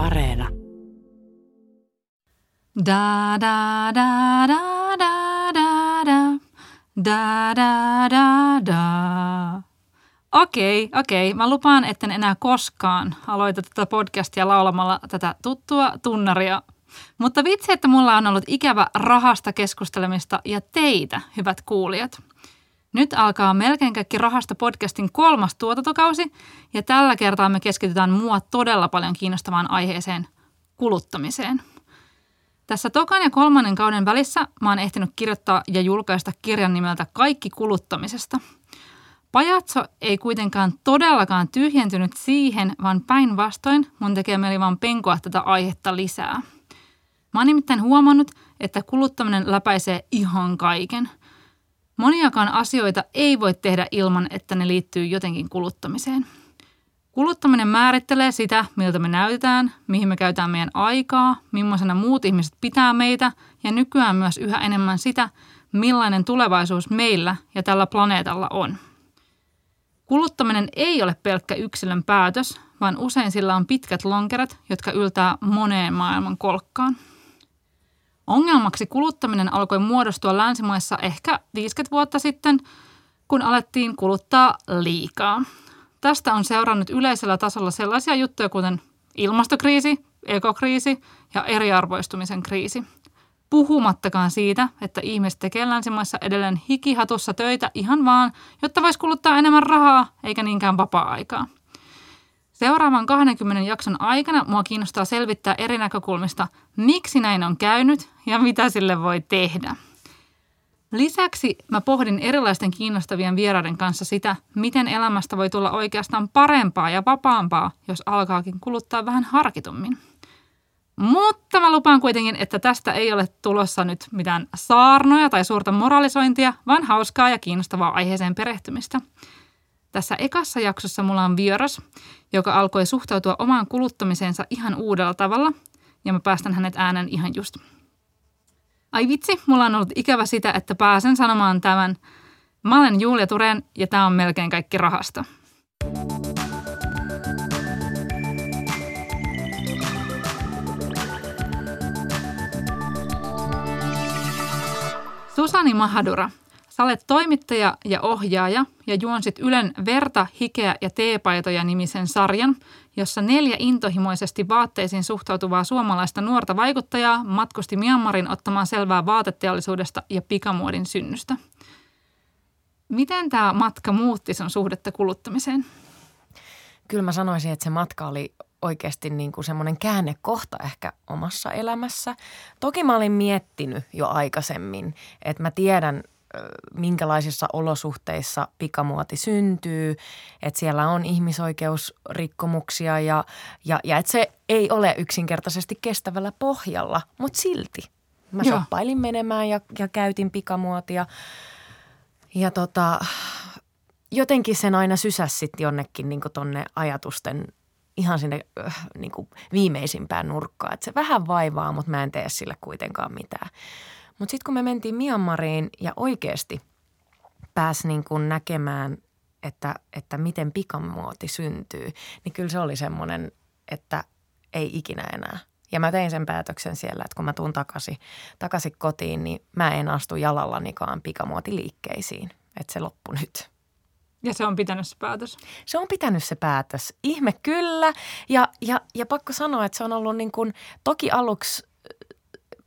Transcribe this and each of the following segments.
Areena. Da da da da da da da da da da da. Okei, okei. Mä lupaan, etten enää koskaan aloita tätä podcastia laulamalla tätä tuttua tunnaria. Mutta vitsi, että mulla on ollut ikävä rahasta keskustelemista ja teitä, hyvät kuulijat. Nyt alkaa melkein kaikki rahasta podcastin kolmas tuotantokausi ja tällä kertaa me keskitytään mua todella paljon kiinnostavaan aiheeseen, kuluttamiseen. Tässä tokan ja kolmannen kauden välissä mä oon ehtinyt kirjoittaa ja julkaista kirjan nimeltä Kaikki kuluttamisesta. Pajatso ei kuitenkaan todellakaan tyhjentynyt siihen, vaan päinvastoin mun tekee mieli vaan penkoa tätä aihetta lisää. Mä oon nimittäin huomannut, että kuluttaminen läpäisee ihan kaiken – Moniakaan asioita ei voi tehdä ilman, että ne liittyy jotenkin kuluttamiseen. Kuluttaminen määrittelee sitä, miltä me näytetään, mihin me käytetään meidän aikaa, millaisena muut ihmiset pitää meitä ja nykyään myös yhä enemmän sitä, millainen tulevaisuus meillä ja tällä planeetalla on. Kuluttaminen ei ole pelkkä yksilön päätös, vaan usein sillä on pitkät lonkerat, jotka yltää moneen maailman kolkkaan – Ongelmaksi kuluttaminen alkoi muodostua länsimaissa ehkä 50 vuotta sitten, kun alettiin kuluttaa liikaa. Tästä on seurannut yleisellä tasolla sellaisia juttuja kuten ilmastokriisi, ekokriisi ja eriarvoistumisen kriisi. Puhumattakaan siitä, että ihmiset tekee länsimaissa edelleen hikihatussa töitä ihan vaan, jotta voisi kuluttaa enemmän rahaa eikä niinkään vapaa-aikaa – Seuraavan 20 jakson aikana mua kiinnostaa selvittää eri näkökulmista, miksi näin on käynyt ja mitä sille voi tehdä. Lisäksi mä pohdin erilaisten kiinnostavien vieraiden kanssa sitä, miten elämästä voi tulla oikeastaan parempaa ja vapaampaa, jos alkaakin kuluttaa vähän harkitummin. Mutta mä lupaan kuitenkin, että tästä ei ole tulossa nyt mitään saarnoja tai suurta moralisointia, vaan hauskaa ja kiinnostavaa aiheeseen perehtymistä – tässä ekassa jaksossa mulla on vieras, joka alkoi suhtautua omaan kuluttamiseensa ihan uudella tavalla, ja mä päästän hänet äänen ihan just. Ai vitsi, mulla on ollut ikävä sitä, että pääsen sanomaan tämän. Mä olen Julia Turen ja tämä on melkein kaikki rahasta. Susani Mahadura Sä olet toimittaja ja ohjaaja ja juonsit Ylen Verta, Hikeä ja Teepaitoja nimisen sarjan, jossa neljä intohimoisesti vaatteisiin suhtautuvaa suomalaista nuorta vaikuttajaa matkusti Myanmarin ottamaan selvää vaateteollisuudesta ja pikamuodin synnystä. Miten tämä matka muutti sun suhdetta kuluttamiseen? Kyllä mä sanoisin, että se matka oli oikeasti niin kuin semmoinen käännekohta ehkä omassa elämässä. Toki mä olin miettinyt jo aikaisemmin, että mä tiedän minkälaisissa olosuhteissa pikamuoti syntyy, että siellä on ihmisoikeusrikkomuksia ja, ja, ja että se ei ole yksinkertaisesti kestävällä pohjalla, mutta silti. Mä Joo. soppailin menemään ja, ja käytin pikamuotia ja tota, jotenkin sen aina sysäs sitten jonnekin niin tonne ajatusten ihan sinne niin viimeisimpään nurkkaan. Että se vähän vaivaa, mutta mä en tee sille kuitenkaan mitään. Mutta sitten kun me mentiin Myanmariin ja oikeasti pääsi niin kuin näkemään, että, että miten pikamuoti syntyy, niin kyllä se oli semmoinen, että ei ikinä enää. Ja mä tein sen päätöksen siellä, että kun mä tuun takaisin, takaisin kotiin, niin mä en astu jalallanikaan pikamuotiliikkeisiin. Että se loppu nyt. Ja se on pitänyt se päätös? Se on pitänyt se päätös. Ihme kyllä. Ja, ja, ja pakko sanoa, että se on ollut niin kuin, toki aluksi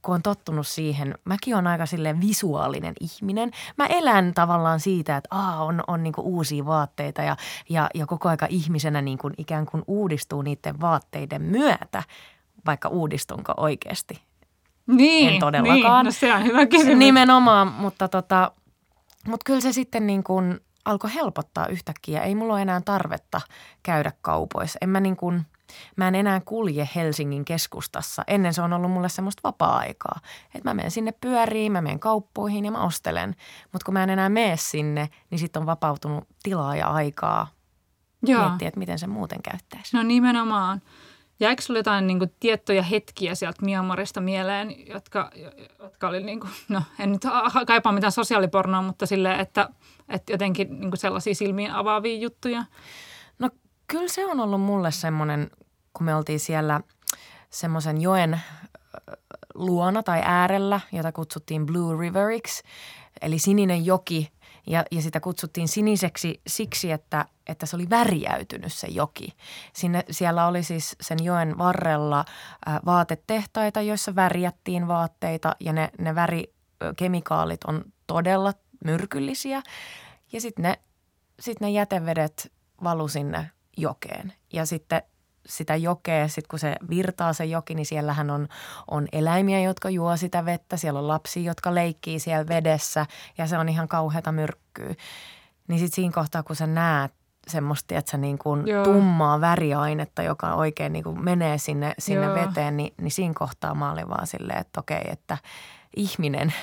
kun on tottunut siihen, mäkin on aika sille visuaalinen ihminen. Mä elän tavallaan siitä, että aa, on, on niin uusia vaatteita ja, ja, ja koko aika ihmisenä niin kuin ikään kuin uudistuu niiden vaatteiden myötä, vaikka uudistunko oikeasti. Niin, en todellakaan. Niin, no se on hyvä kysymys. Nimenomaan, mutta, tota, mutta kyllä se sitten niin kuin alkoi helpottaa yhtäkkiä. Ei mulla ole enää tarvetta käydä kaupoissa. En mä niin kuin – Mä en enää kulje Helsingin keskustassa. Ennen se on ollut mulle semmoista vapaa-aikaa. Että mä menen sinne pyöriin, mä menen kauppoihin ja mä ostelen. Mutta kun mä en enää mene sinne, niin sitten on vapautunut tilaa ja aikaa Joo. miettiä, että miten se muuten käyttäisi. No nimenomaan. Jäikö sinulle jotain niin kuin, tiettyjä hetkiä sieltä Myanmarista mieleen, jotka, jotka oli, niin kuin, no en nyt kaipaa mitään sosiaalipornoa, mutta silleen, että, että jotenkin niin kuin sellaisia silmiin avaavia juttuja? No kyllä se on ollut mulle semmoinen kun me oltiin siellä semmoisen joen luona tai äärellä, jota kutsuttiin Blue Riveriksi, eli sininen joki. Ja, ja sitä kutsuttiin siniseksi siksi, että, että se oli väriäytynyt se joki. Sinne, siellä oli siis sen joen varrella ää, vaatetehtaita, joissa värjättiin vaatteita ja ne, ne värikemikaalit on todella myrkyllisiä. Ja sitten ne, sit ne jätevedet valu sinne jokeen. Ja sitten sitä jokea, sitten kun se virtaa se joki, niin siellähän on, on eläimiä, jotka juo sitä vettä. Siellä on lapsia, jotka leikkii siellä vedessä ja se on ihan kauheata myrkkyä. Niin sitten siinä kohtaa, kun sä näet semmoista, että se niin kuin tummaa väriainetta, joka oikein niin kuin menee sinne, sinne veteen, niin, niin siinä kohtaa mä olin vaan silleen, että okei, että ihminen,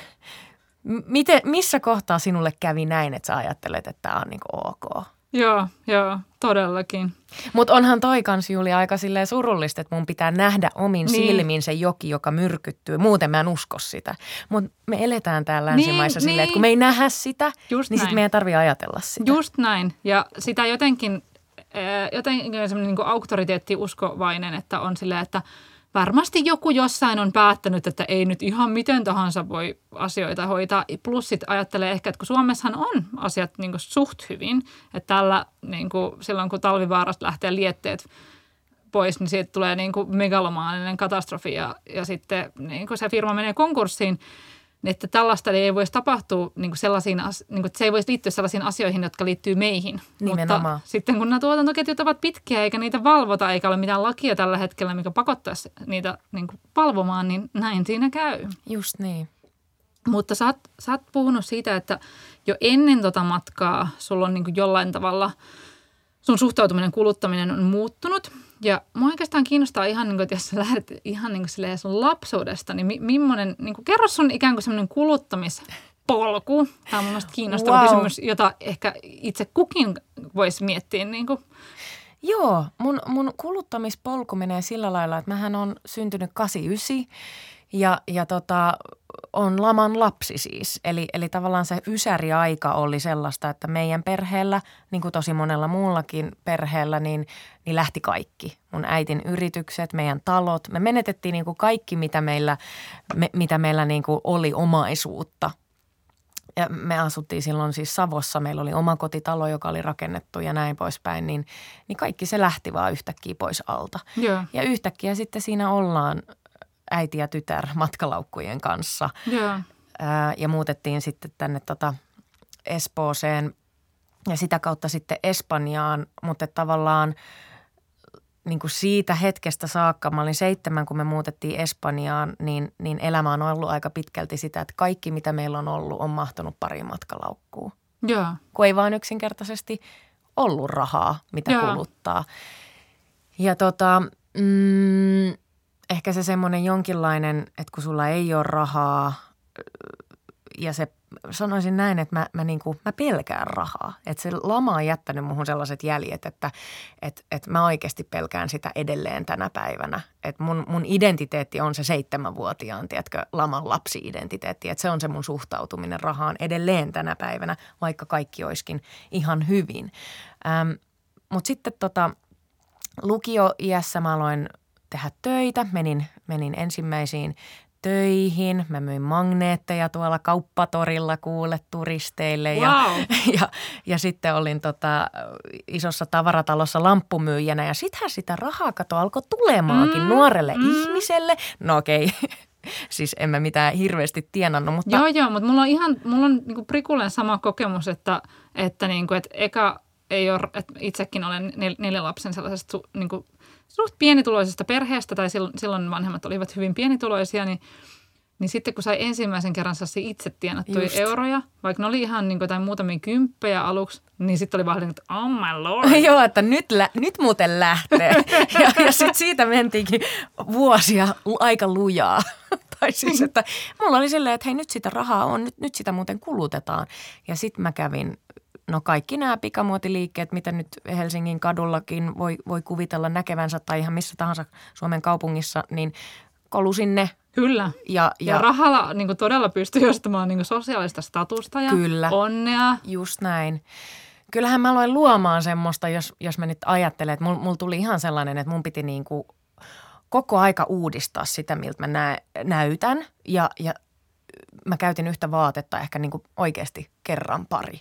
miten, missä kohtaa sinulle kävi näin, että sä ajattelet, että tämä on niin kuin ok? Joo, joo, todellakin. Mutta onhan toi kans Julia aika silleen surullista, että mun pitää nähdä omin niin. silmin se joki, joka myrkyttyy. Muuten mä en usko sitä. Mutta me eletään täällä niin, länsimaissa niin, silleen, että kun me ei nähdä sitä, Just niin sitten meidän tarvii ajatella sitä. Just näin. Ja sitä jotenkin, jotenkin semmoinen niin auktoriteettiuskovainen, että on silleen, että – varmasti joku jossain on päättänyt, että ei nyt ihan miten tahansa voi asioita hoitaa. Plus sitten ajattelee ehkä, että kun Suomessahan on asiat niin suht hyvin, että tällä niin kuin, silloin kun talvivaarasta lähtee lietteet pois, niin siitä tulee niin kuin megalomaaninen katastrofi ja, ja sitten niin kuin se firma menee konkurssiin – että tällaista ei voisi tapahtua niin kuin sellaisiin, niin kuin, että se ei voisi liittyä sellaisiin asioihin, jotka liittyy meihin. Nimenomaan. Mutta sitten kun nämä tuotantoketjut ovat pitkiä eikä niitä valvota eikä ole mitään lakia tällä hetkellä, mikä pakottaisi niitä niin kuin valvomaan, niin näin siinä käy. Just niin. Mutta sä oot, sä oot puhunut siitä, että jo ennen tota matkaa sulla on niin kuin jollain tavalla, sun suhtautuminen kuluttaminen on muuttunut – ja mua oikeastaan kiinnostaa ihan, niin kuin, että jos sä lähdet ihan niin kuin sun lapsuudesta, niin mi- millainen, niin kuin, kerro sun ikään kuin semmoinen kuluttamispolku. Tämä on mun mielestä kiinnostava wow. kysymys, jota ehkä itse kukin voisi miettiä. Niin kuin. Joo, mun, mun kuluttamispolku menee sillä lailla, että mähän on syntynyt 89 ja, ja tota, on laman lapsi siis. Eli, eli tavallaan se ysäriaika oli sellaista, että meidän perheellä, niin kuin tosi monella muullakin perheellä, niin, niin lähti kaikki. Mun äitin yritykset, meidän talot. Me menetettiin niin kuin kaikki, mitä meillä, me, mitä meillä niin kuin oli omaisuutta. Ja me asuttiin silloin siis Savossa, meillä oli oma kotitalo, joka oli rakennettu ja näin poispäin, niin, niin kaikki se lähti vaan yhtäkkiä pois alta. Yeah. Ja yhtäkkiä sitten siinä ollaan äiti ja tytär matkalaukkujen kanssa. Yeah. Ää, ja muutettiin sitten tänne tota Espooseen ja sitä kautta sitten Espanjaan, mutta tavallaan niin kuin siitä hetkestä saakka, mä olin seitsemän, kun me muutettiin Espanjaan, niin, niin elämä on ollut aika pitkälti sitä, että kaikki mitä meillä on ollut on mahtunut pariin matkalaukkuun. Joo. Kun ei vaan yksinkertaisesti ollut rahaa, mitä Joo. kuluttaa. Ja tota, mm, ehkä se semmoinen jonkinlainen, että kun sulla ei ole rahaa ja se sanoisin näin, että mä, mä, niin kuin, mä pelkään rahaa. Että se lama on jättänyt muhun sellaiset jäljet, että et, et mä oikeasti pelkään sitä edelleen tänä päivänä. Että mun, mun identiteetti on se seitsemänvuotiaan, tiedätkö, laman lapsi-identiteetti. Että se on se mun suhtautuminen rahaan edelleen tänä päivänä, vaikka kaikki olisikin ihan hyvin. Ähm, Mutta sitten tota, lukio-iässä mä aloin tehdä töitä. Menin, menin ensimmäisiin töihin. Mä myin magneetteja tuolla kauppatorilla kuule turisteille. Wow. Ja, ja, ja sitten olin tota, isossa tavaratalossa lamppumyyjänä. Ja sittenhän sitä rahaa kato alkoi tulemaankin mm, nuorelle mm. ihmiselle. No okei, okay. siis en mä mitään hirveästi tienannut. Mutta... Joo, joo, mutta mulla on ihan, mulla on niin Prikulen sama kokemus, että, että, niin kuin, että eka ei ole, että itsekin olen nel, neljä lapsen sellaisesta niin kuin – suht pienituloisesta perheestä tai silloin vanhemmat olivat hyvin pienituloisia, niin niin sitten kun sai ensimmäisen kerran itse tienattuja Just. euroja, vaikka ne oli ihan niin jotain muutamia kymppejä aluksi, niin sitten oli vaan että oh my lord. Joo, että nyt, lä- nyt muuten lähtee. ja ja sitten siitä mentiinkin vuosia aika lujaa. tai siis, että mulla oli silleen, että hei nyt sitä rahaa on, nyt, nyt sitä muuten kulutetaan. Ja sitten mä kävin No kaikki nämä pikamuotiliikkeet, mitä nyt Helsingin kadullakin voi, voi kuvitella näkevänsä tai ihan missä tahansa Suomen kaupungissa, niin kolusin ne. Kyllä. Ja, ja, ja rahalla niin todella pystyy ostamaan niin sosiaalista statusta ja kyllä, onnea. just näin. Kyllähän mä aloin luomaan semmoista, jos, jos mä nyt ajattelen, että mulla mul tuli ihan sellainen, että mun piti niin kuin koko aika uudistaa sitä, miltä mä nä- näytän ja, ja mä käytin yhtä vaatetta ehkä niin kuin oikeasti kerran pari.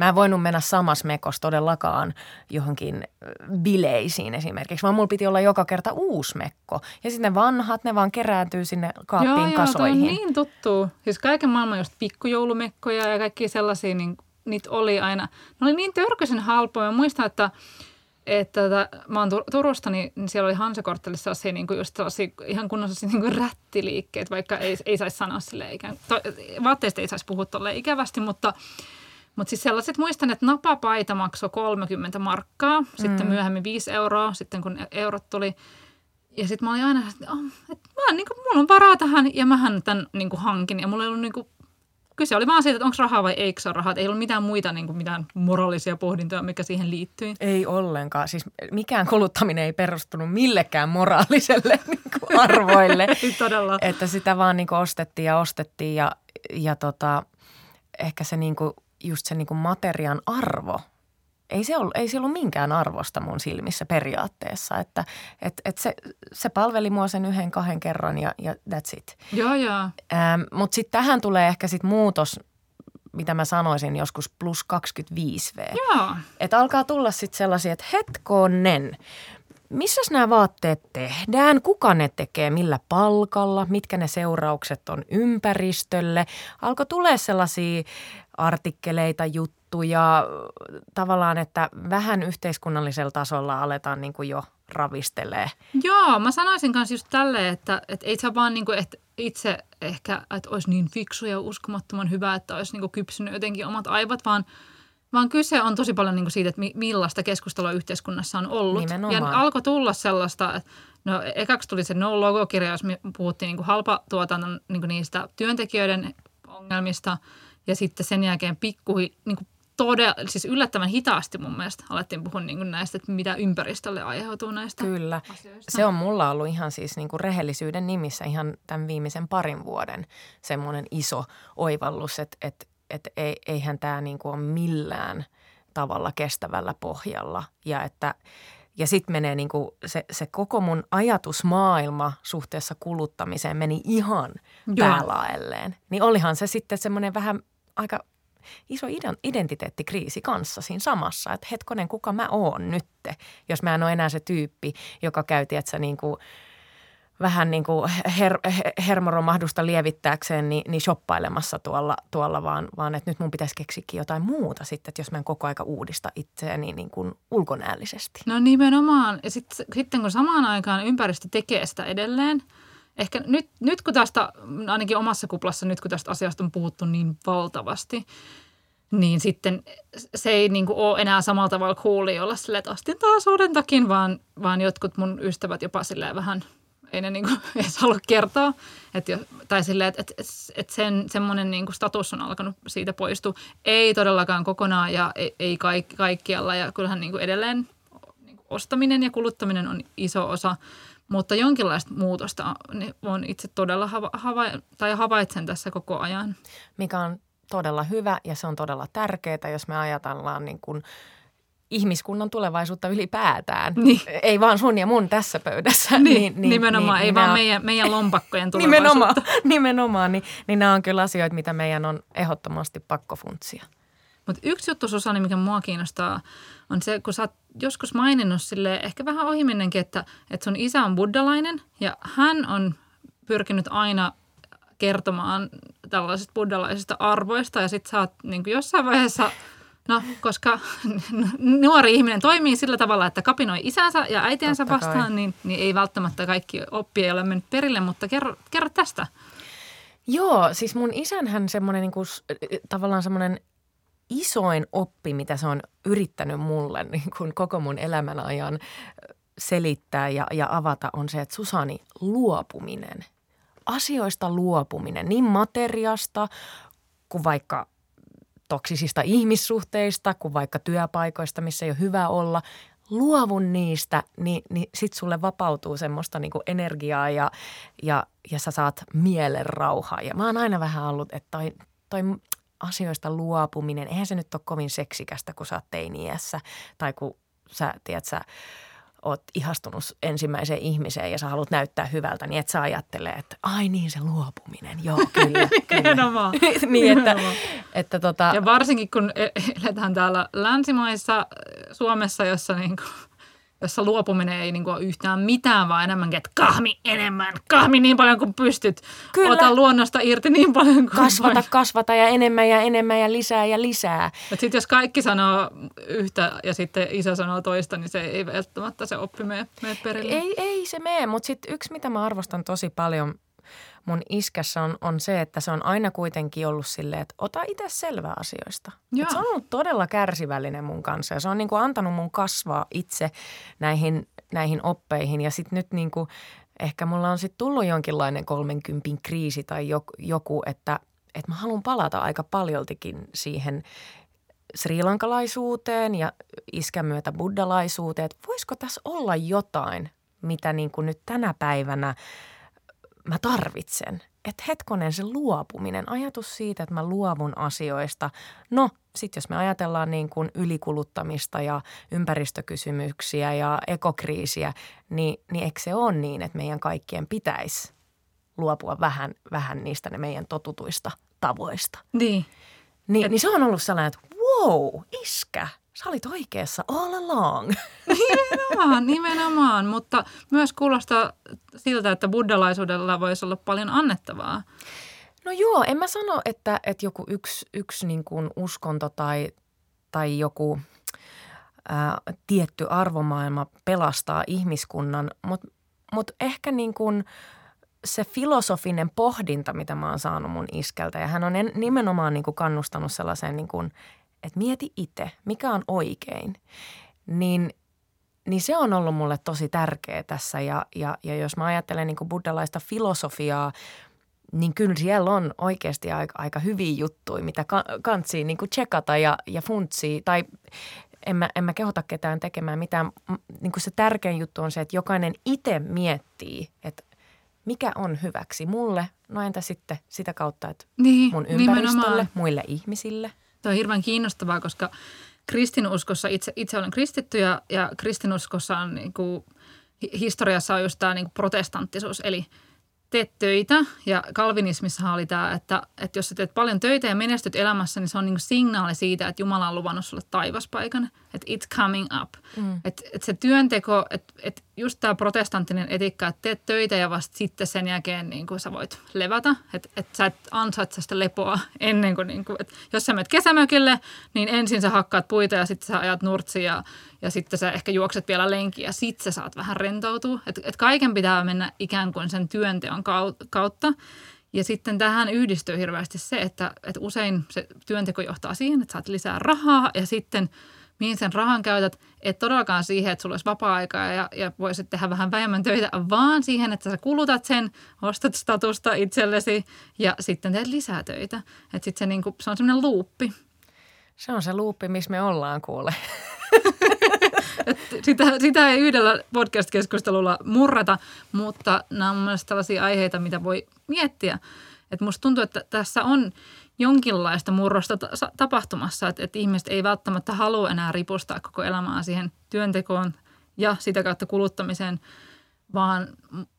Mä en voinut mennä samassa mekos todellakaan johonkin bileisiin esimerkiksi, vaan mulla piti olla joka kerta uusi mekko. Ja sitten ne vanhat, ne vaan kerääntyy sinne kaappiin joo, kasoihin. Joo, niin tuttu. Siis kaiken maailman just pikkujoulumekkoja ja kaikki sellaisia, niin niitä oli aina. Ne oli niin törkyisen halpoja. Mä muistan, että että tota, mä oon Turusta, niin, niin siellä oli Hansakorttelissa sellaisia, niin kuin just sellaisia ihan kunnossa niin kuin rättiliikkeet, vaikka ei, ei saisi sanoa sille ikään to, Vaatteista ei saisi puhua tolle ikävästi, mutta, mutta siis sellaiset, muistan, että napapaita maksoi 30 markkaa, mm. sitten myöhemmin 5 euroa, sitten kun eurot tuli. Ja sitten mä olin aina, että, oh, että mä, niin kuin, mulla on varaa tähän ja mähän tämän niin kuin hankin. Ja mulla ei ollut niin kuin, kyse oli vaan siitä, että onko rahaa vai eikö ole rahaa. Ei ollut mitään muita niin kuin mitään moraalisia pohdintoja, mikä siihen liittyi. Ei ollenkaan. Siis mikään kuluttaminen ei perustunut millekään moraaliselle niin kuin arvoille. Todella. Että sitä vaan niin kuin ostettiin ja ostettiin ja, ja tota, ehkä se niin kuin, just se niin kuin materian arvo ei se, ollut, ei se ollut minkään arvosta mun silmissä periaatteessa, että et, et se, se palveli mua sen yhden kahden kerran ja, ja that's it. Joo, joo. Ähm, Mutta sitten tähän tulee ehkä sitten muutos, mitä mä sanoisin joskus plus 25V. Joo. Että alkaa tulla sitten sellaisia, että hetkonen, missä nämä vaatteet tehdään, kuka ne tekee, millä palkalla, mitkä ne seuraukset on ympäristölle. Alkoi tulee sellaisia artikkeleita, juttuja, tavallaan, että vähän yhteiskunnallisella tasolla aletaan niin kuin jo ravistelee. Joo, mä sanoisin kanssa just tälleen, että, että ei se vaan niin kuin, että itse ehkä, että olisi niin fiksu ja uskomattoman hyvä, että olisi niin kuin kypsynyt jotenkin omat aivot, vaan – vaan kyse on tosi paljon niin kuin siitä, että millaista keskustelua yhteiskunnassa on ollut. Nimenomaan. Ja alkoi tulla sellaista, että no ekaksi tuli se no-logokirja, jos me puhuttiin niin kuin halpatuotannon niin kuin niistä työntekijöiden ongelmista. Ja sitten sen jälkeen pikku, niin kuin todella, siis yllättävän hitaasti mun mielestä alettiin puhua niin kuin näistä, että mitä ympäristölle aiheutuu näistä Kyllä. asioista. Se on mulla ollut ihan siis niin kuin rehellisyyden nimissä ihan tämän viimeisen parin vuoden semmoinen iso oivallus, että, että että ei, eihän tämä niin kuin ole millään tavalla kestävällä pohjalla. Ja, että, ja sitten menee niin kuin se, se koko mun ajatusmaailma suhteessa kuluttamiseen meni ihan päälaelleen. Niin olihan se sitten semmoinen vähän aika iso identiteettikriisi kanssa siinä samassa, että hetkonen, kuka mä oon nytte, jos mä en ole enää se tyyppi, joka käy, tiedätkö, niin kuin – vähän niin kuin her, hermoromahdusta lievittääkseen niin, niin shoppailemassa tuolla, tuolla vaan, vaan että nyt mun pitäisi keksikin jotain muuta sitten, että jos mä en koko aika uudista itseäni niin kuin ulkonäöllisesti. No nimenomaan. Ja sit, sitten kun samaan aikaan ympäristö tekee sitä edelleen, ehkä nyt, nyt kun tästä, ainakin omassa kuplassa, nyt kun tästä asiasta on puhuttu niin valtavasti, niin sitten se ei niin kuin ole enää samalla tavalla cooli olla silleen, että astin taas uuden takin, vaan, vaan jotkut mun ystävät jopa silleen vähän – ei ne niinku edes halua kertoa. Et jo, tai silleen, että et, et sen, semmoinen niinku status on alkanut siitä poistua. Ei todellakaan kokonaan ja ei, ei kaik, kaikkialla. Ja kyllähän niinku edelleen niinku ostaminen ja kuluttaminen on iso osa. Mutta jonkinlaista muutosta on itse todella hava, hava, tai havaitsen tässä koko ajan. Mikä on todella hyvä ja se on todella tärkeää, jos me ajatellaan niin kuin – ihmiskunnan tulevaisuutta ylipäätään. Niin. Ei vaan sun ja mun tässä pöydässä. Niin, niin, niin nimenomaan, niin, ei niin vaan on, meidän, meidän lompakkojen tulevaisuutta. nimenomaan, nimenomaan niin, niin nämä on kyllä asioita, mitä meidän on ehdottomasti pakko funtsia. Mutta yksi juttu, Susani, mikä mua kiinnostaa, on se, kun sä oot joskus maininnut sille ehkä vähän ohimenenkin, että, että sun isä on buddalainen ja hän on pyrkinyt aina kertomaan tällaisista buddalaisista arvoista ja sit sä oot niin jossain vaiheessa – No, koska nuori ihminen toimii sillä tavalla, että kapinoi isänsä ja äitiensä Totta vastaan, niin, niin ei välttämättä kaikki oppi ei ole mennyt perille, mutta kerro, kerro tästä. Joo, siis mun isänhän semmoinen niin kuin, tavallaan semmoinen isoin oppi, mitä se on yrittänyt mulle niin kuin koko mun elämän ajan selittää ja, ja avata, on se, että Susani, luopuminen, asioista luopuminen, niin materiasta kuin vaikka – toksisista ihmissuhteista kuin vaikka työpaikoista, missä ei ole hyvä olla. Luovun niistä, niin, niin sit sulle vapautuu semmoista niin kuin energiaa ja, ja, ja sä saat mielen rauhaa. Ja mä oon aina vähän ollut, että toi, toi asioista luopuminen, eihän se nyt ole kovin seksikästä, kun sä oot teini Tai kun sä, tiedät, sä oot ihastunut ensimmäiseen ihmiseen ja sä haluat näyttää hyvältä, niin et sä ajattelee, että ai niin se luopuminen, joo kyllä. Nimenomaan. niin, että, että tota, Ja varsinkin kun e- eletään täällä länsimaissa, Suomessa, jossa, niin kuin, jossa luopuminen ei niin kuin ole yhtään mitään, vaan enemmänkin, että kahmi enemmän, kahmi niin paljon kuin pystyt. Kyllä. Ota luonnosta irti niin paljon kuin kasvata, voit. kasvata ja enemmän ja enemmän ja lisää ja lisää. Sitten jos kaikki sanoo yhtä ja sitten isä sanoo toista, niin se ei välttämättä se oppi mene, mene perille. Ei, ei se mene, mutta sitten yksi, mitä mä arvostan tosi paljon mun iskässä on, on se, että se on aina kuitenkin ollut silleen, että ota itse selvää asioista. Se on ollut todella kärsivällinen mun kanssa ja se on niinku antanut mun kasvaa itse näihin, näihin oppeihin. Ja sitten nyt niinku, ehkä mulla on sitten tullut jonkinlainen 30 kriisi tai joku, joku että, että mä haluan palata aika paljoltikin siihen srilankalaisuuteen ja iskän myötä buddalaisuuteen, että voisiko tässä olla jotain, mitä niin kuin nyt tänä päivänä mä tarvitsen. Että hetkonen se luopuminen, ajatus siitä, että mä luovun asioista. No, sitten jos me ajatellaan niin kuin ylikuluttamista ja ympäristökysymyksiä ja ekokriisiä, niin, niin eikö se ole niin, että meidän kaikkien pitäisi luopua vähän, vähän niistä ne meidän totutuista tavoista. Niin. Niin, Et... niin se on ollut sellainen, että wow, iskä, sä olit oikeassa all along. Nimenomaan, nimenomaan, mutta myös kuulostaa siltä, että buddhalaisuudella voisi olla paljon annettavaa. No joo, en mä sano, että, että joku yksi, yksi niin kuin uskonto tai, tai joku ää, tietty arvomaailma pelastaa ihmiskunnan, mutta mut ehkä niin kuin se filosofinen pohdinta, mitä mä oon saanut mun iskältä, ja hän on en, nimenomaan niin kuin kannustanut sellaiseen, niin kuin, että mieti itse, mikä on oikein, niin – niin se on ollut mulle tosi tärkeä tässä ja, ja, ja jos mä ajattelen niin kuin buddhalaista filosofiaa, niin kyllä siellä on oikeasti aika, aika hyviä juttuja, mitä ka, kantsii niin kuin tsekata ja, ja funtsia tai en mä, en mä kehota ketään tekemään mitään. Niin kuin se tärkein juttu on se, että jokainen itse miettii, että mikä on hyväksi mulle, no entä sitten sitä kautta, että niin, mun ympäristölle, nimenomaan. muille ihmisille. Tämä on hirveän kiinnostavaa, koska kristinuskossa, itse, itse olen kristitty ja, ja kristinuskossa on niin kuin, historiassa on just tämä niin protestanttisuus, eli teet töitä ja kalvinismissa oli tämä, että, että jos sä teet paljon töitä ja menestyt elämässä, niin se on niin signaali siitä, että Jumala on luvannut sulle taivaspaikan, että it's coming up. Mm. Että, että se työnteko, että, että just tämä protestanttinen etiikka, että teet töitä ja vasta sitten sen jälkeen niin kuin sä voit levätä, että, että sä et ansaitse sitä lepoa ennen kuin, niin kuin että jos sä menet kesämökille, niin ensin sä hakkaat puita ja sitten sä ajat nurtsia ja, ja sitten sä ehkä juokset vielä lenkiä ja sitten sä saat vähän rentoutua. Että, että kaiken pitää mennä ikään kuin sen työnteon kautta. Ja sitten tähän yhdistyy hirveästi se, että, että usein se työnteko johtaa siihen, että saat lisää rahaa ja sitten – mihin sen rahan käytät, et todellakaan siihen, että sulla olisi vapaa-aikaa ja, ja voisit tehdä vähän vähemmän töitä, vaan siihen, että sä kulutat sen, ostat statusta itsellesi ja sitten teet lisää töitä. Että sitten se, niinku, se on semmoinen luuppi. Se on se luuppi, missä me ollaan kuule. sitä, sitä ei yhdellä podcast-keskustelulla murrata, mutta nämä on mielestäni tällaisia aiheita, mitä voi miettiä. Että musta tuntuu, että tässä on jonkinlaista murrosta tapahtumassa, että, että ihmiset ei välttämättä halua enää ripustaa koko elämää siihen työntekoon ja sitä kautta kuluttamiseen, vaan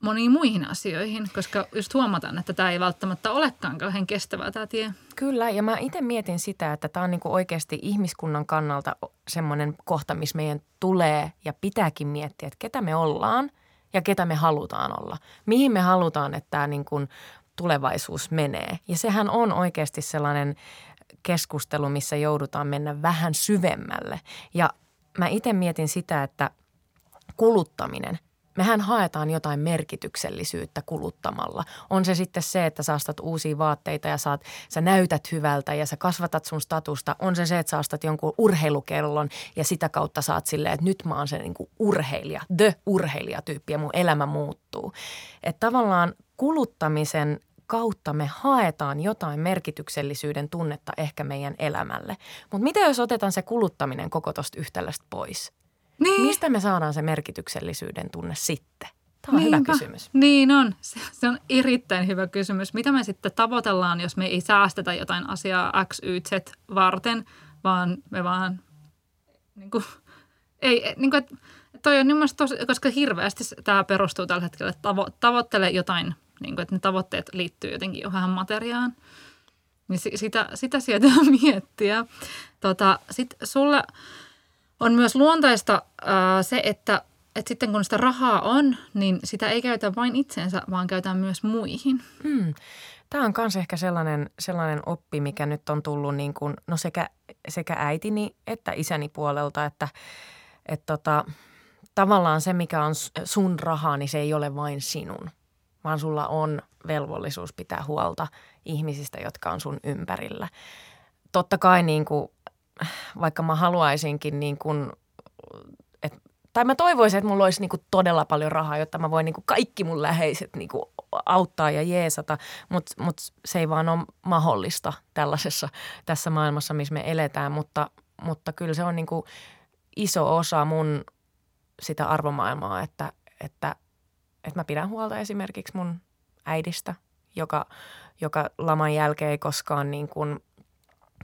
moniin muihin asioihin, koska just huomataan, että tämä ei välttämättä olekaan kauhean kestävää tämä tie. Kyllä, ja mä itse mietin sitä, että tämä on niinku oikeasti ihmiskunnan kannalta semmoinen kohta, missä meidän tulee ja pitääkin miettiä, että ketä me ollaan ja ketä me halutaan olla. Mihin me halutaan, että tämä niin kuin tulevaisuus menee. Ja sehän on oikeasti sellainen keskustelu, missä joudutaan mennä vähän syvemmälle. Ja mä itse mietin sitä, että kuluttaminen – mehän haetaan jotain merkityksellisyyttä kuluttamalla. On se sitten se, että sä ostat uusia vaatteita ja saat, sä näytät hyvältä ja sä kasvatat sun statusta. On se se, että sä ostat jonkun urheilukellon ja sitä kautta saat silleen, että nyt mä oon se niin kuin urheilija, the urheilijatyyppi ja mun elämä muuttuu. Että tavallaan kuluttamisen kautta me haetaan jotain merkityksellisyyden tunnetta ehkä meidän elämälle. Mutta mitä jos otetaan se kuluttaminen koko tuosta yhtälöstä pois? Niin. Mistä me saadaan se merkityksellisyyden tunne sitten? Tämä on Niinpä. hyvä kysymys. Niin on. Se, se on erittäin hyvä kysymys. Mitä me sitten tavoitellaan, jos me ei säästetä jotain asiaa X, Y, Z varten, vaan me vaan niin kuin, ei, niin kuin, toi on niin tosi, koska hirveästi tämä perustuu tällä hetkellä, että tavo, tavoittele jotain, niin kuin, että ne tavoitteet liittyy jotenkin vähän materiaan. Niin sitä, sitä sieltä miettiä. Tota, Sitten sulle on myös luontaista ää, se, että, että sitten kun sitä rahaa on, niin sitä ei käytä vain itsensä, vaan käytetään myös muihin. Mm. Tämä on myös ehkä sellainen, sellainen oppi, mikä nyt on tullut niin kuin, no sekä, sekä äitini että isäni puolelta, että, että tota, tavallaan se, mikä on sun rahaa, niin se ei ole vain sinun, vaan sulla on velvollisuus pitää huolta ihmisistä, jotka on sun ympärillä. Totta kai niin kuin, vaikka mä haluaisinkin niin kuin, et, tai mä toivoisin, että mulla olisi niin kuin todella paljon rahaa, jotta mä voin niin kuin kaikki mun läheiset niin kuin auttaa ja jeesata, mutta mut se ei vaan ole mahdollista tällaisessa tässä maailmassa, missä me eletään, mutta, mutta kyllä se on niin kuin iso osa mun sitä arvomaailmaa, että, että, että mä pidän huolta esimerkiksi mun äidistä, joka, joka laman jälkeen ei koskaan niin kuin,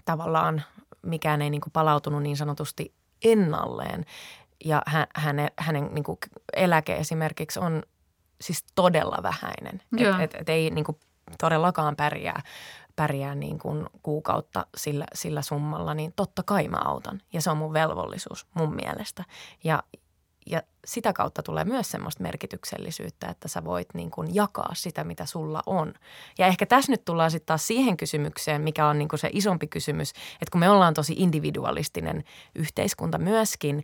tavallaan mikään ei niin kuin palautunut niin sanotusti ennalleen. Ja hän, hänen, hänen niin kuin eläke esimerkiksi on siis todella vähäinen. Että et, et ei niin kuin todellakaan pärjää, pärjää niin kuin kuukautta sillä, sillä summalla, niin totta kai mä autan. Ja se on mun velvollisuus mun mielestä. Ja, ja sitä kautta tulee myös semmoista merkityksellisyyttä, että sä voit niin kuin jakaa sitä, mitä sulla on. Ja ehkä tässä nyt tullaan sitten taas siihen kysymykseen, mikä on niin kuin se isompi kysymys, että kun me ollaan tosi individualistinen yhteiskunta myöskin,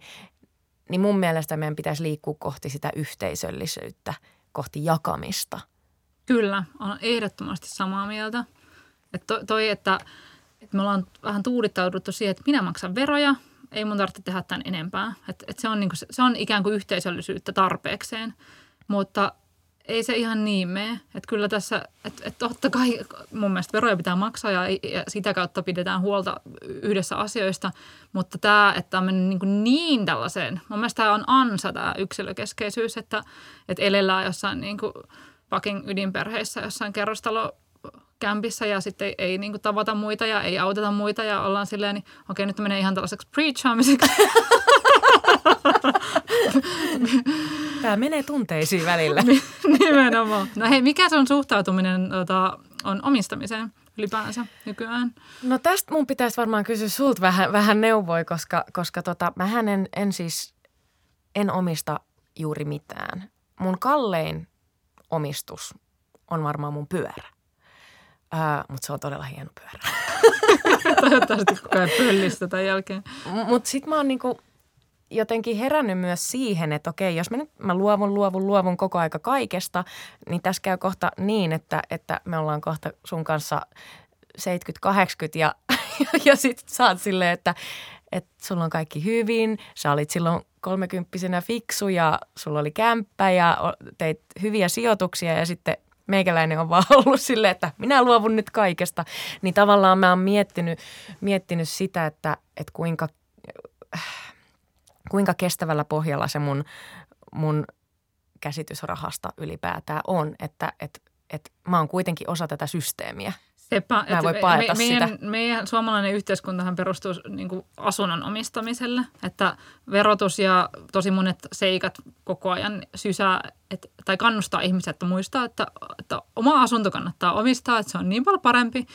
niin mun mielestä meidän pitäisi liikkua kohti sitä yhteisöllisyyttä, kohti jakamista. Kyllä, on ehdottomasti samaa mieltä. Että toi, että, että me ollaan vähän tuudittauduttu siihen, että minä maksan veroja – ei mun tarvitse tehdä tämän enempää. Et, et se, on niinku, se on ikään kuin yhteisöllisyyttä tarpeekseen, mutta ei se ihan niin mene. Että kyllä tässä, että et totta kai mun mielestä veroja pitää maksaa ja, ja sitä kautta pidetään huolta yhdessä asioista, mutta tämä, että on mennyt niin, niin tällaiseen, mun mielestä tämä on ansa tämä yksilökeskeisyys, että, että elellään jossain niin kuin fucking ydinperheissä jossain kerrostalo kämpissä ja sitten ei, niin kuin tavata muita ja ei auteta muita ja ollaan silleen, niin okei nyt menee ihan tällaiseksi preachaamiseksi. Tämä menee tunteisiin välillä. Nimenomaan. No hei, mikä sun suhtautuminen tota, on omistamiseen ylipäänsä nykyään? No tästä mun pitäisi varmaan kysyä sulta vähän, vähän neuvoja, koska, koska tota, mähän en, en siis, en omista juuri mitään. Mun kallein omistus on varmaan mun pyörä. Uh, mutta se on todella hieno pyörä. Toivottavasti koko ajan pöllistä tämän jälkeen. Mutta sitten mä oon niinku jotenkin herännyt myös siihen, että okei, jos mä nyt mä luovun, luovun, luovun koko aika kaikesta, niin tässä käy kohta niin, että, että me ollaan kohta sun kanssa 70-80 ja, ja sitten sä oot silleen, että, että sulla on kaikki hyvin, sä olit silloin kolmekymppisenä fiksu ja sulla oli kämppä ja teit hyviä sijoituksia ja sitten – meikäläinen on vaan ollut silleen, että minä luovun nyt kaikesta. Niin tavallaan mä oon miettinyt, miettinyt sitä, että, että kuinka, kuinka kestävällä pohjalla se mun, mun käsitys rahasta ylipäätään on, että, että, että mä oon kuitenkin osa tätä systeemiä. Sepä, Mä voi paeta me, meidän, sitä. Meidän suomalainen yhteiskuntahan perustuu niin kuin asunnon omistamiselle, että verotus ja tosi monet seikat koko ajan sysää et, tai kannustaa ihmisiä, että muistaa, että, että oma asunto kannattaa omistaa, että se on niin paljon parempi.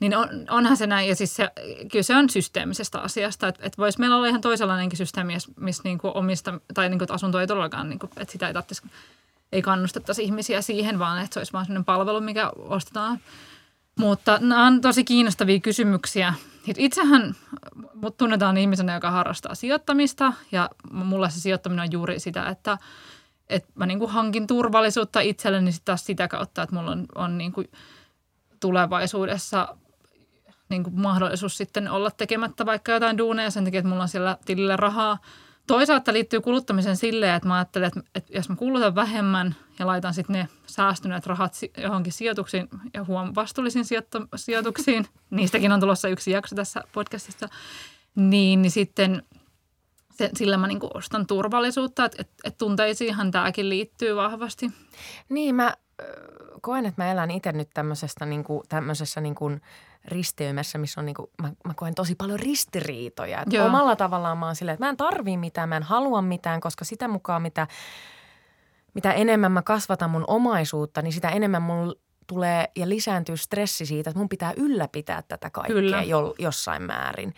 Niin on, onhan se näin, ja siis se, kyllä se on systeemisestä asiasta, että, että voisi meillä olla ihan toisenlainenkin systeemi, missä niin kuin omista, tai niin kuin, että asunto ei todellakaan, niin kuin, että sitä ei tarvitsisi, ei kannustettaisi ihmisiä siihen, vaan että se olisi vain sellainen palvelu, mikä ostetaan – mutta nämä on tosi kiinnostavia kysymyksiä. Itsehän mut tunnetaan ihmisenä, joka harrastaa sijoittamista ja mulla se sijoittaminen on juuri sitä, että, että mä niin kuin hankin turvallisuutta itselleni niin taas sitä kautta, että mulla on, on niin kuin tulevaisuudessa niin kuin mahdollisuus sitten olla tekemättä vaikka jotain duuneja sen takia, että mulla on siellä tilillä rahaa – Toisaalta liittyy kuluttamiseen silleen, että mä ajattelen, että, että jos mä kulutan vähemmän ja laitan sitten ne säästyneet rahat johonkin sijoituksiin ja huom vastuullisiin sijoituksiin, niistäkin on tulossa yksi jakso tässä podcastissa, niin, niin sitten se, sillä mä niin ostan turvallisuutta, että et, et tunteisiinhan tämäkin liittyy vahvasti. Niin, mä, koen, että mä elän itse nyt tämmöisestä, niin kuin, tämmöisessä niin kuin risteymässä, missä on niin kuin, mä, mä koen tosi paljon ristiriitoja. Että omalla tavallaan mä oon silleen, että mä en tarvii mitään, mä en halua mitään, koska sitä mukaan mitä, mitä enemmän mä kasvatan mun omaisuutta, niin sitä enemmän mun tulee ja lisääntyy stressi siitä, että mun pitää ylläpitää tätä kaikkea jo, jossain määrin.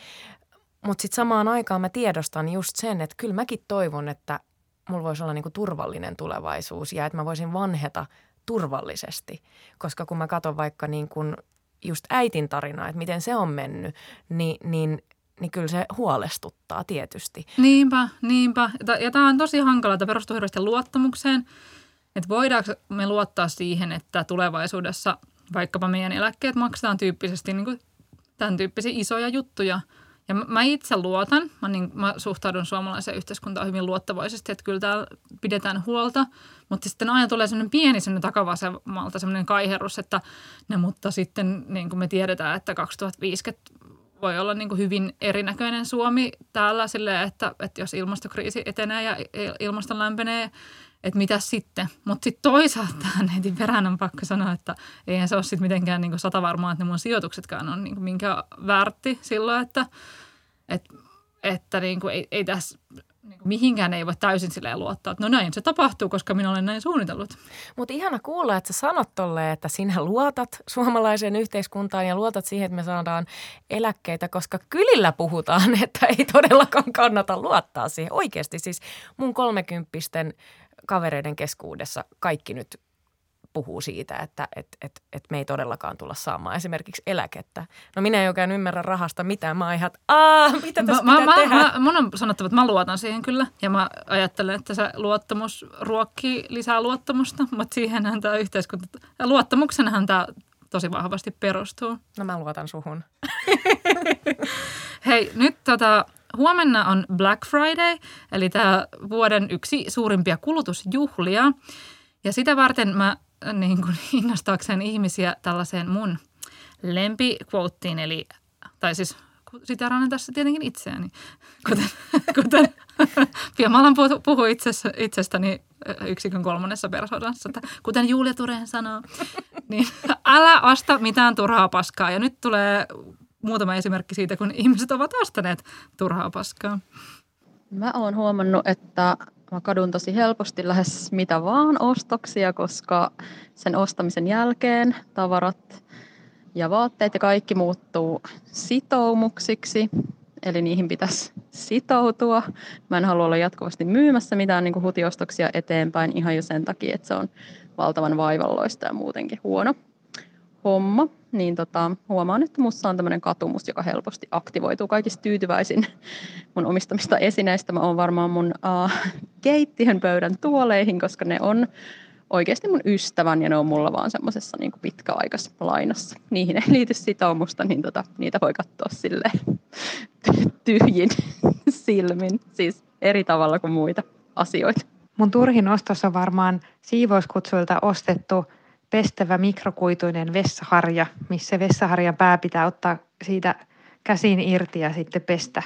Mutta sitten samaan aikaan mä tiedostan just sen, että kyllä mäkin toivon, että mulla voisi olla niinku turvallinen tulevaisuus ja että mä voisin vanheta turvallisesti. Koska kun mä katson vaikka niin kuin just äitin tarinaa, että miten se on mennyt, niin, niin niin kyllä se huolestuttaa tietysti. Niinpä, niinpä. Ja tämä on tosi hankala, että perustuu hirveästi luottamukseen. Että voidaanko me luottaa siihen, että tulevaisuudessa vaikkapa meidän eläkkeet maksetaan tyyppisesti niin kuin tämän tyyppisiä isoja juttuja – ja mä itse luotan, mä, niin, mä suhtaudun suomalaiseen yhteiskuntaan hyvin luottavaisesti, että kyllä täällä pidetään huolta, mutta sitten aina tulee sellainen pieni sellainen takavasemmalta sellainen kaiherus, että ne, mutta sitten niin kuin me tiedetään, että 2050 voi olla niin kuin hyvin erinäköinen Suomi täällä silleen, että, että jos ilmastokriisi etenee ja ilmasto lämpenee, että mitä sitten. Mutta sitten toisaalta heti perään on pakko sanoa, että eihän se ole sitten mitenkään niin sata varmaa, että ne mun sijoituksetkaan on niin minkä väärti silloin, että, että, että niin kuin ei, ei tässä niin kuin mihinkään ei voi täysin silleen luottaa, että no näin se tapahtuu, koska minä olen näin suunnitellut. Mutta ihana kuulla, että sä sanot tolle, että sinä luotat suomalaiseen yhteiskuntaan ja luotat siihen, että me saadaan eläkkeitä, koska kylillä puhutaan, että ei todellakaan kannata luottaa siihen. Oikeasti siis mun kolmekymppisten kavereiden keskuudessa kaikki nyt puhuu siitä, että et, et, et me ei todellakaan tulla saamaan esimerkiksi eläkettä. No minä en oikein ymmärrä rahasta mitään. Mä ihan, Aa, mitä tässä mä, pitää mä, tehdä? Mä, mun on sanottava, että mä luotan siihen kyllä. Ja mä ajattelen, että se luottamus ruokkii lisää luottamusta. Mutta siihenhän tämä yhteiskunta, luottamuksenhan tämä tosi vahvasti perustuu. No mä luotan suhun. Hei, nyt tota, huomenna on Black Friday, eli tämä vuoden yksi suurimpia kulutusjuhlia. Ja sitä varten mä niin kuin innostaakseen ihmisiä tällaiseen mun lempikvouttiin, eli, tai siis sitä rannan tässä tietenkin itseäni, kuten, kuten Piemalan puhui itsestä, itsestäni yksikön kolmannessa persoonassa, että kuten Julia Tureen sanoo, niin älä osta mitään turhaa paskaa. Ja nyt tulee muutama esimerkki siitä, kun ihmiset ovat ostaneet turhaa paskaa. Mä oon huomannut, että mä kadun tosi helposti lähes mitä vaan ostoksia, koska sen ostamisen jälkeen tavarat ja vaatteet ja kaikki muuttuu sitoumuksiksi. Eli niihin pitäisi sitoutua. Mä en halua olla jatkuvasti myymässä mitään niin hutiostoksia eteenpäin ihan jo sen takia, että se on valtavan vaivalloista ja muutenkin huono homma, niin tota, huomaan, että minussa on tämmöinen katumus, joka helposti aktivoituu kaikista tyytyväisin mun omistamista esineistä. Mä oon varmaan mun uh, keittiön pöydän tuoleihin, koska ne on oikeasti mun ystävän ja ne on mulla vaan semmoisessa niin pitkäaikaisessa lainassa. Niihin ei liity sitoumusta, niin tota, niitä voi katsoa sille tyhjin silmin, siis eri tavalla kuin muita asioita. Mun turhin ostos on varmaan siivouskutsuilta ostettu – pestävä mikrokuituinen vessaharja, missä vessaharjan pää pitää ottaa siitä käsin irti ja sitten pestä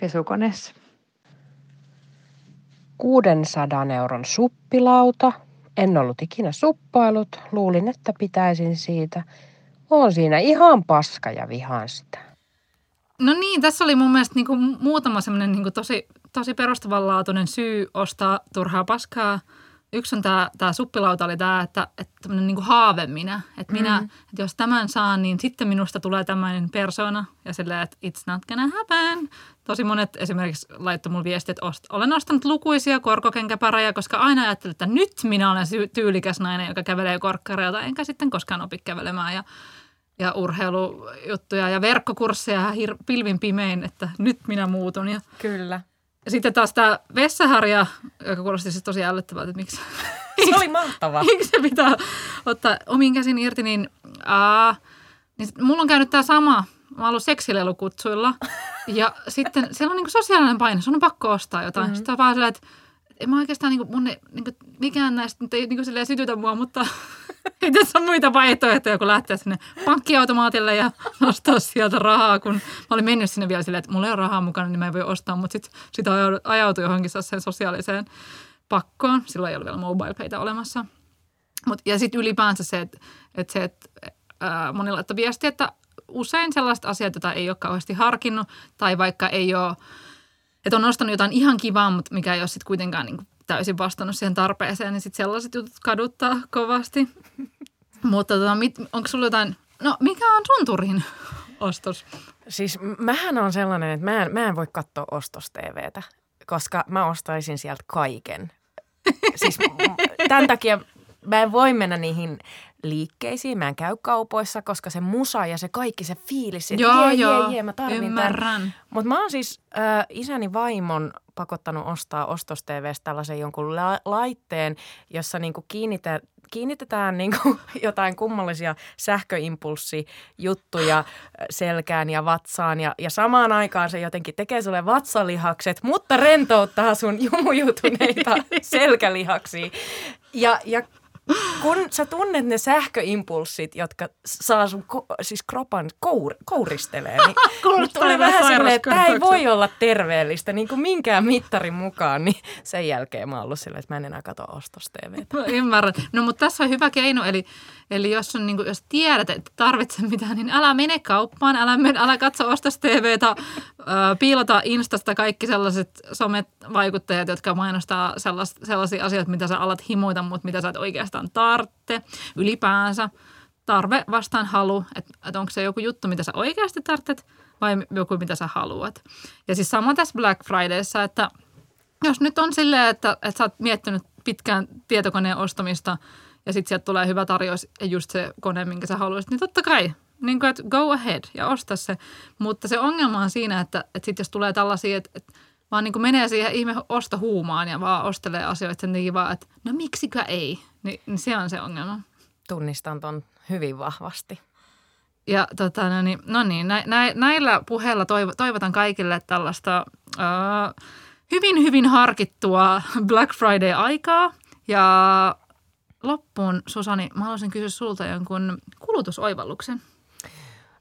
pesukoneessa. 600 euron suppilauta. En ollut ikinä suppailut. Luulin, että pitäisin siitä. On siinä ihan paska ja vihaan sitä. No niin, tässä oli mun mielestä niinku muutama semmoinen niinku tosi, tosi perustavanlaatuinen syy ostaa turhaa paskaa – yksi on tämä, tämä suppilauta oli tämä, että, että tämmöinen niin haave minä. Että minä, mm. että jos tämän saan, niin sitten minusta tulee tämmöinen persona ja silleen, että it's not gonna happen. Tosi monet esimerkiksi laittoi mulle viestiä, että ost, olen ostanut lukuisia korkokenkäpareja, koska aina ajattelin, että nyt minä olen tyylikäs nainen, joka kävelee korkkareilta, enkä sitten koskaan opi kävelemään. Ja, ja urheilujuttuja ja verkkokursseja hir- pilvin pimein, että nyt minä muutun. Ja Kyllä. Sitten taas tämä vessaharja, joka kuulosti siis tosi ällöttävältä, että miksi... Se oli mahtava. miksi se pitää ottaa omin käsin irti, niin, aa, niin mulla on käynyt tämä sama. Mä oon ollut seksilelukutsuilla ja sitten siellä on niinku sosiaalinen paine, sun on pakko ostaa jotain. Mm-hmm. Sitten on vaan silleen, että en mä oikeastaan, niinku, mun, niinku, mikään näistä nyt ei niinku, sytytä mua, mutta ei tässä ole muita vaihtoehtoja kuin lähteä sinne pankkiautomaatille ja nostaa sieltä rahaa, kun mä olin mennyt sinne vielä silleen, että mulla ei ole rahaa mukana, niin mä en voi ostaa, mutta sitten sit ajautui johonkin sen sosiaaliseen pakkoon. Silloin ei ollut vielä mobile paytä olemassa. Mut, ja sitten ylipäänsä se, että et se, että ää, moni laittaa viesti, että usein sellaiset asiat, joita ei ole kauheasti harkinnut tai vaikka ei ole, että on ostanut jotain ihan kivaa, mutta mikä ei ole sitten kuitenkaan niin täysin vastannut siihen tarpeeseen, niin sitten sellaiset jutut kaduttaa kovasti. mutta tota, onko sulla jotain, no mikä on tunturin ostos? Siis mähän on sellainen, että mä en, mä en voi katsoa ostos-TVtä, koska mä ostaisin sieltä kaiken. Siis tämän takia mä en voi mennä niihin liikkeisiin, mä en käy kaupoissa, koska se musa ja se kaikki, se fiilis, että joo, jee, joo, jee, jee, mä tarvin Ymmärrän. Mutta mä oon siis äh, isäni vaimon pakottanut ostaa ostos tällaisen jonkun la- laitteen, jossa niinku kiinnitä, kiinnitetään niinku jotain kummallisia sähköimpulssijuttuja selkään ja vatsaan ja, ja samaan aikaan se jotenkin tekee sulle vatsalihakset, mutta rentouttaa sun jumujutuneita selkälihaksia. Ja, ja kun sä tunnet ne sähköimpulssit, jotka saa sun ko- siis kropan kour- kouristelee, niin, tuli vähän silleen, että tämä ei voi olla terveellistä niin kuin minkään mittarin mukaan, niin sen jälkeen mä oon ollut silleen, että mä en enää katso ostos No, ymmärrän. No mutta tässä on hyvä keino, eli, eli jos, on, niin kuin, jos tiedät, että tarvitset mitään, niin älä mene kauppaan, älä, mene, älä katso ostos TVtä, piilota Instasta kaikki sellaiset somet-vaikuttajat, jotka mainostaa sellaisia asioita, mitä sä alat himoita, mutta mitä sä et oikeastaan tartte, ylipäänsä tarve vastaan halu, että, että onko se joku juttu, mitä sä oikeasti tarvitset vai joku, mitä sä haluat. Ja siis sama tässä Black Fridayssa, että jos nyt on silleen, että, että sä oot miettinyt pitkään tietokoneen ostamista ja sitten sieltä tulee hyvä tarjous ja just se kone, minkä sä haluaisit, niin totta kai niin kuin, että go ahead ja osta se. Mutta se ongelma on siinä, että, että sitten jos tulee tällaisia, että, että vaan niin kuin menee siihen ihme ostohuumaan ja vaan ostelee asioita sen niin vaan, että no miksikö ei. Niin, niin se on se ongelma. Tunnistan ton hyvin vahvasti. Ja tota, no niin, no niin nä, nä, näillä puheilla toiv, toivotan kaikille tällaista uh, hyvin, hyvin harkittua Black Friday-aikaa. Ja loppuun, Susani, mä haluaisin kysyä sulta jonkun kulutusoivalluksen.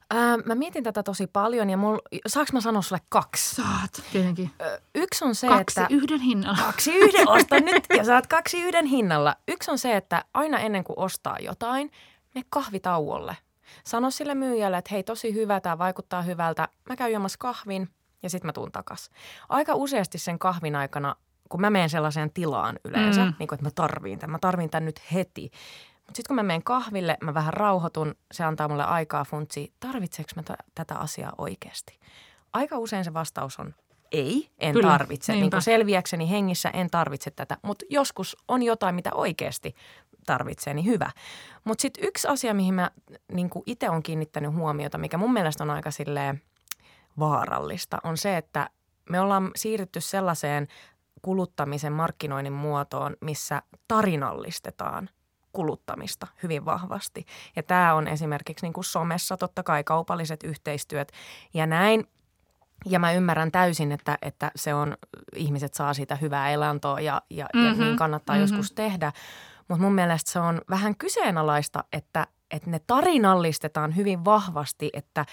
Ää, mä mietin tätä tosi paljon ja mul, saaks mä sanoa sulle kaksi? Saat, tietenkin. Ö, yksi on se, kaksi että... yhden hinnalla. Kaksi yhden, osta nyt ja saat kaksi yhden hinnalla. Yksi on se, että aina ennen kuin ostaa jotain, me kahvitauolle. Sano sille myyjälle, että hei tosi hyvä, tämä vaikuttaa hyvältä. Mä käyn juomassa kahvin ja sitten mä tuun takas. Aika useasti sen kahvin aikana kun mä menen sellaiseen tilaan yleensä, mm. niin kuin, että mä tarviin tämän, mä tarviin tämän nyt heti, mutta sitten kun mä menen kahville, mä vähän rauhoitun, se antaa mulle aikaa funtsia, tarvitseeko mä t- tätä asiaa oikeasti? Aika usein se vastaus on ei, en Kyllä, tarvitse. Niin kuin selviäkseni hengissä en tarvitse tätä, mutta joskus on jotain, mitä oikeasti tarvitsee, niin hyvä. Mutta sitten yksi asia, mihin mä niin itse olen kiinnittänyt huomiota, mikä mun mielestä on aika vaarallista, on se, että me ollaan siirrytty sellaiseen kuluttamisen markkinoinnin muotoon, missä tarinallistetaan kuluttamista hyvin vahvasti. Ja tämä on esimerkiksi niin kuin somessa totta kai kaupalliset yhteistyöt ja näin. Ja mä ymmärrän täysin, että, että se on, ihmiset saa siitä hyvää elantoa ja, ja, mm-hmm. ja niin kannattaa mm-hmm. joskus tehdä. Mutta mun mielestä se on vähän kyseenalaista, että, että ne tarinallistetaan hyvin vahvasti, että,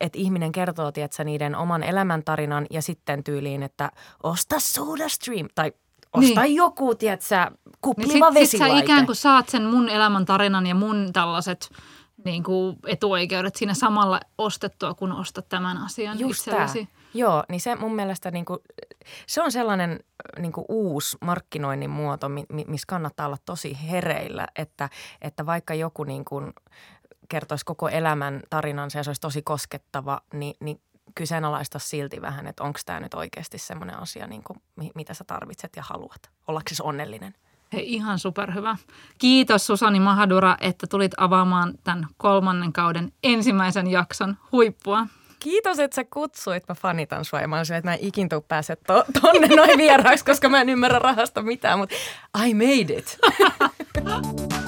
että ihminen kertoo, tiedätkö, niiden oman elämäntarinan ja sitten tyyliin, että osta SodaStream tai Osta niin. joku, tiedätkö, kupliva niin sit, sit sä ikään kuin saat sen mun elämän tarinan ja mun tällaiset niin kuin etuoikeudet siinä samalla ostettua, kun ostat tämän asian Just itsellesi. Tää. Joo, niin se mun mielestä niin kuin, se on sellainen niin kuin uusi markkinoinnin muoto, missä kannattaa olla tosi hereillä, että, että vaikka joku niin kuin kertoisi koko elämän tarinansa ja se olisi tosi koskettava, niin, niin kyseenalaista silti vähän, että onko tämä nyt oikeasti semmoinen asia, niin kuin, mitä sä tarvitset ja haluat. Ollaksesi onnellinen? Hei, ihan superhyvä. Kiitos Susani Mahadura, että tulit avaamaan tämän kolmannen kauden ensimmäisen jakson huippua. Kiitos, että sä kutsuit. Mä fanitan sua ja mä olisin, että mä en ikin tuu pääse to- tonne noin vieraaksi, koska mä en ymmärrä rahasta mitään, mutta I made it.